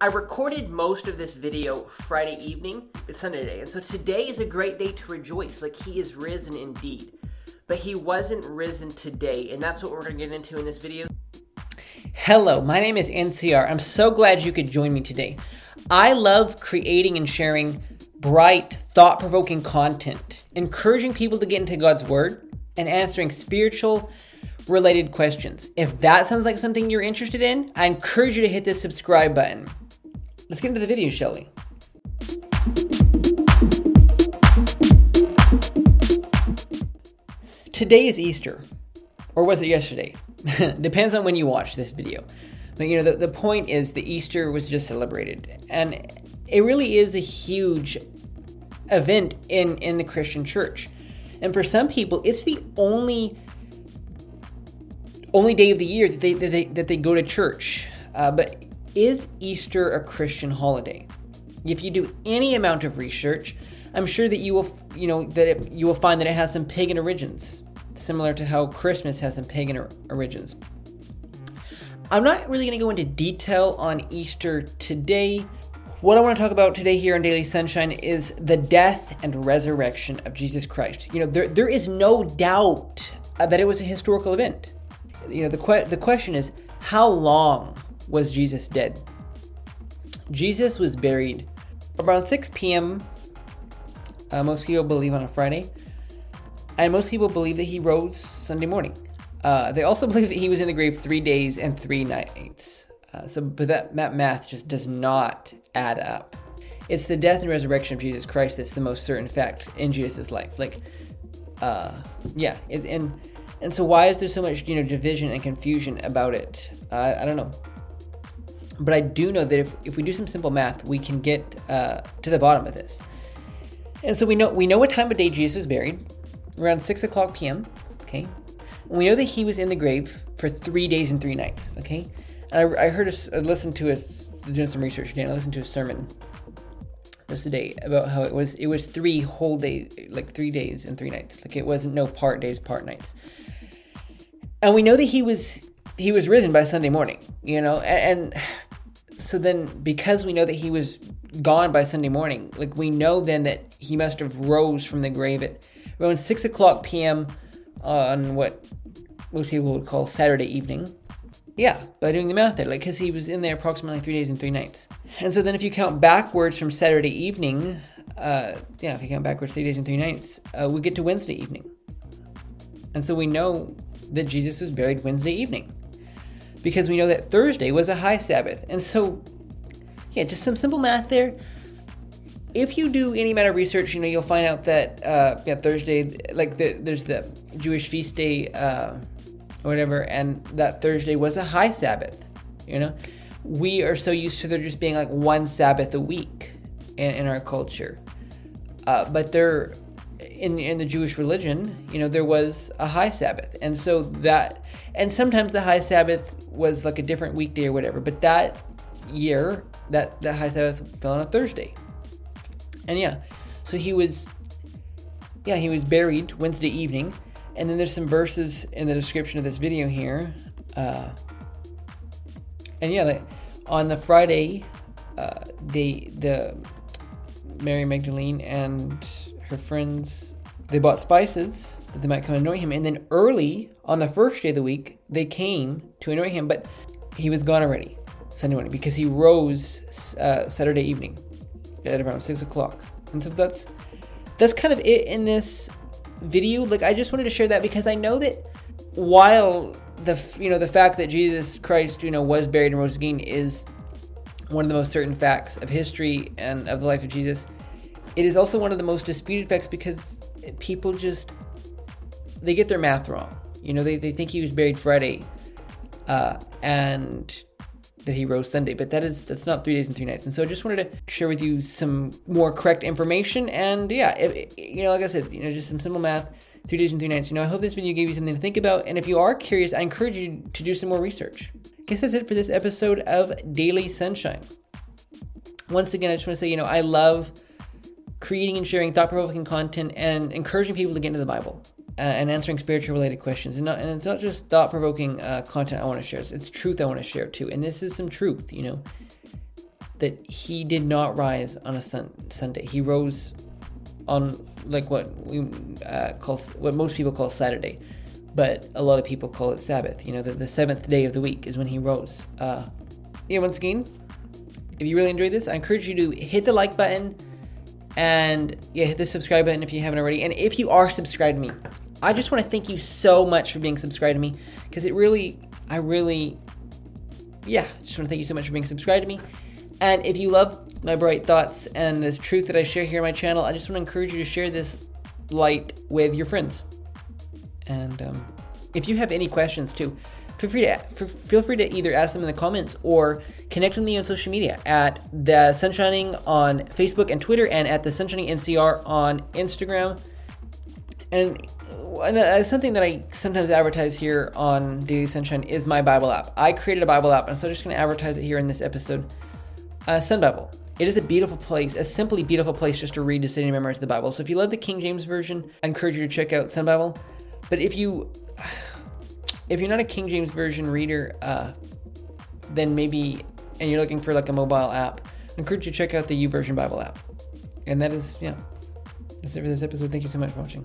I recorded most of this video Friday evening. It's Sunday day, And so today is a great day to rejoice. Like he is risen indeed. But he wasn't risen today. And that's what we're going to get into in this video. Hello, my name is NCR. I'm so glad you could join me today. I love creating and sharing bright, thought provoking content, encouraging people to get into God's Word, and answering spiritual related questions. If that sounds like something you're interested in, I encourage you to hit the subscribe button. Let's get into the video, shall we? Today is Easter. Or was it yesterday? Depends on when you watch this video. But you know, the, the point is the Easter was just celebrated. And it really is a huge event in, in the Christian church. And for some people, it's the only only day of the year that they that they, that they go to church. Uh, but is Easter a Christian holiday? If you do any amount of research, I'm sure that you will, you know, that it, you will find that it has some pagan origins, similar to how Christmas has some pagan or- origins. I'm not really going to go into detail on Easter today. What I want to talk about today here on Daily Sunshine is the death and resurrection of Jesus Christ. You know, there, there is no doubt that it was a historical event. You know, the, que- the question is, how long was Jesus dead? Jesus was buried around 6 p.m. Uh, most people believe on a Friday, and most people believe that he rose Sunday morning. Uh, they also believe that he was in the grave three days and three nights. Uh, so, but that, that math just does not add up. It's the death and resurrection of Jesus Christ that's the most certain fact in Jesus' life. Like, uh, yeah, it, and and so why is there so much you know division and confusion about it? Uh, I don't know. But I do know that if, if we do some simple math, we can get uh, to the bottom of this. And so we know we know what time of day Jesus was buried, around six o'clock p.m. Okay, and we know that he was in the grave for three days and three nights. Okay, and I, I heard a, I listened to us doing some research today. And I listened to a sermon just today about how it was it was three whole days, like three days and three nights. Like it wasn't no part days, part nights. And we know that he was he was risen by Sunday morning. You know, and, and so then because we know that he was gone by Sunday morning, like we know then that he must have rose from the grave at around six o'clock p.m. on what most people would call Saturday evening. Yeah, by doing the math there, like because he was in there approximately three days and three nights. And so then if you count backwards from Saturday evening, uh, yeah, if you count backwards three days and three nights, uh, we get to Wednesday evening. And so we know that Jesus was buried Wednesday evening because we know that Thursday was a high Sabbath. And so, yeah, just some simple math there. If you do any amount of research, you know, you'll find out that, uh, yeah, Thursday, like the, there's the Jewish feast day, uh, or whatever, and that Thursday was a high Sabbath, you know? We are so used to there just being like one Sabbath a week in, in our culture. Uh, but there, in in the Jewish religion, you know, there was a high Sabbath, and so that, and sometimes the high Sabbath was like a different weekday or whatever. But that year, that that high Sabbath fell on a Thursday, and yeah, so he was, yeah, he was buried Wednesday evening, and then there's some verses in the description of this video here, uh, and yeah, like, on the Friday, uh, they the Mary Magdalene and her friends they bought spices that they might come and anoint him. And then early on the first day of the week they came to anoint him but he was gone already sunday morning because he rose uh, saturday evening at around six o'clock. And so that's that's kind of it in this video. Like i just wanted to share that because i know that while the you know the fact that jesus christ you know was buried and rose again is one of the most certain facts of history and of the life of jesus it is also one of the most disputed facts because people just they get their math wrong. You know, they, they think he was buried Friday, uh, and that he rose Sunday, but that is that's not three days and three nights. And so I just wanted to share with you some more correct information. And yeah, if, you know, like I said, you know, just some simple math. Three days and three nights. You know, I hope this video gave you something to think about. And if you are curious, I encourage you to do some more research. I guess that's it for this episode of Daily Sunshine. Once again, I just want to say, you know, I love creating and sharing thought provoking content and encouraging people to get into the Bible uh, and answering spiritual related questions. And, not, and it's not just thought provoking uh, content I want to share, it's truth I want to share too. And this is some truth, you know. that he did not rise on a sun- Sunday. He rose on like what we uh, call what most people call Saturday, but a lot of people call it Sabbath. You know, the, the seventh day of the week is when he rose. Uh, yeah, once again, if you really enjoyed this, I encourage you to hit the like button and yeah, hit the subscribe button if you haven't already. And if you are subscribed to me, I just want to thank you so much for being subscribed to me because it really, I really, yeah, just want to thank you so much for being subscribed to me. And if you love my bright thoughts and the truth that I share here on my channel, I just want to encourage you to share this light with your friends. And um, if you have any questions too, feel free to feel free to either ask them in the comments or connect with me on social media at the Sunshining on Facebook and Twitter, and at the Sunshining NCR on Instagram. And uh, something that I sometimes advertise here on Daily Sunshine is my Bible app. I created a Bible app, and so I'm just going to advertise it here in this episode. Uh, Sun Bible. It is a beautiful place, a simply beautiful place just to read, to sit and memorize the Bible. So if you love the King James Version, I encourage you to check out Sun Bible. But if you if you're not a King James Version reader, uh, then maybe and you're looking for like a mobile app, I encourage you to check out the YouVersion Bible app. And that is yeah. That's it for this episode. Thank you so much for watching.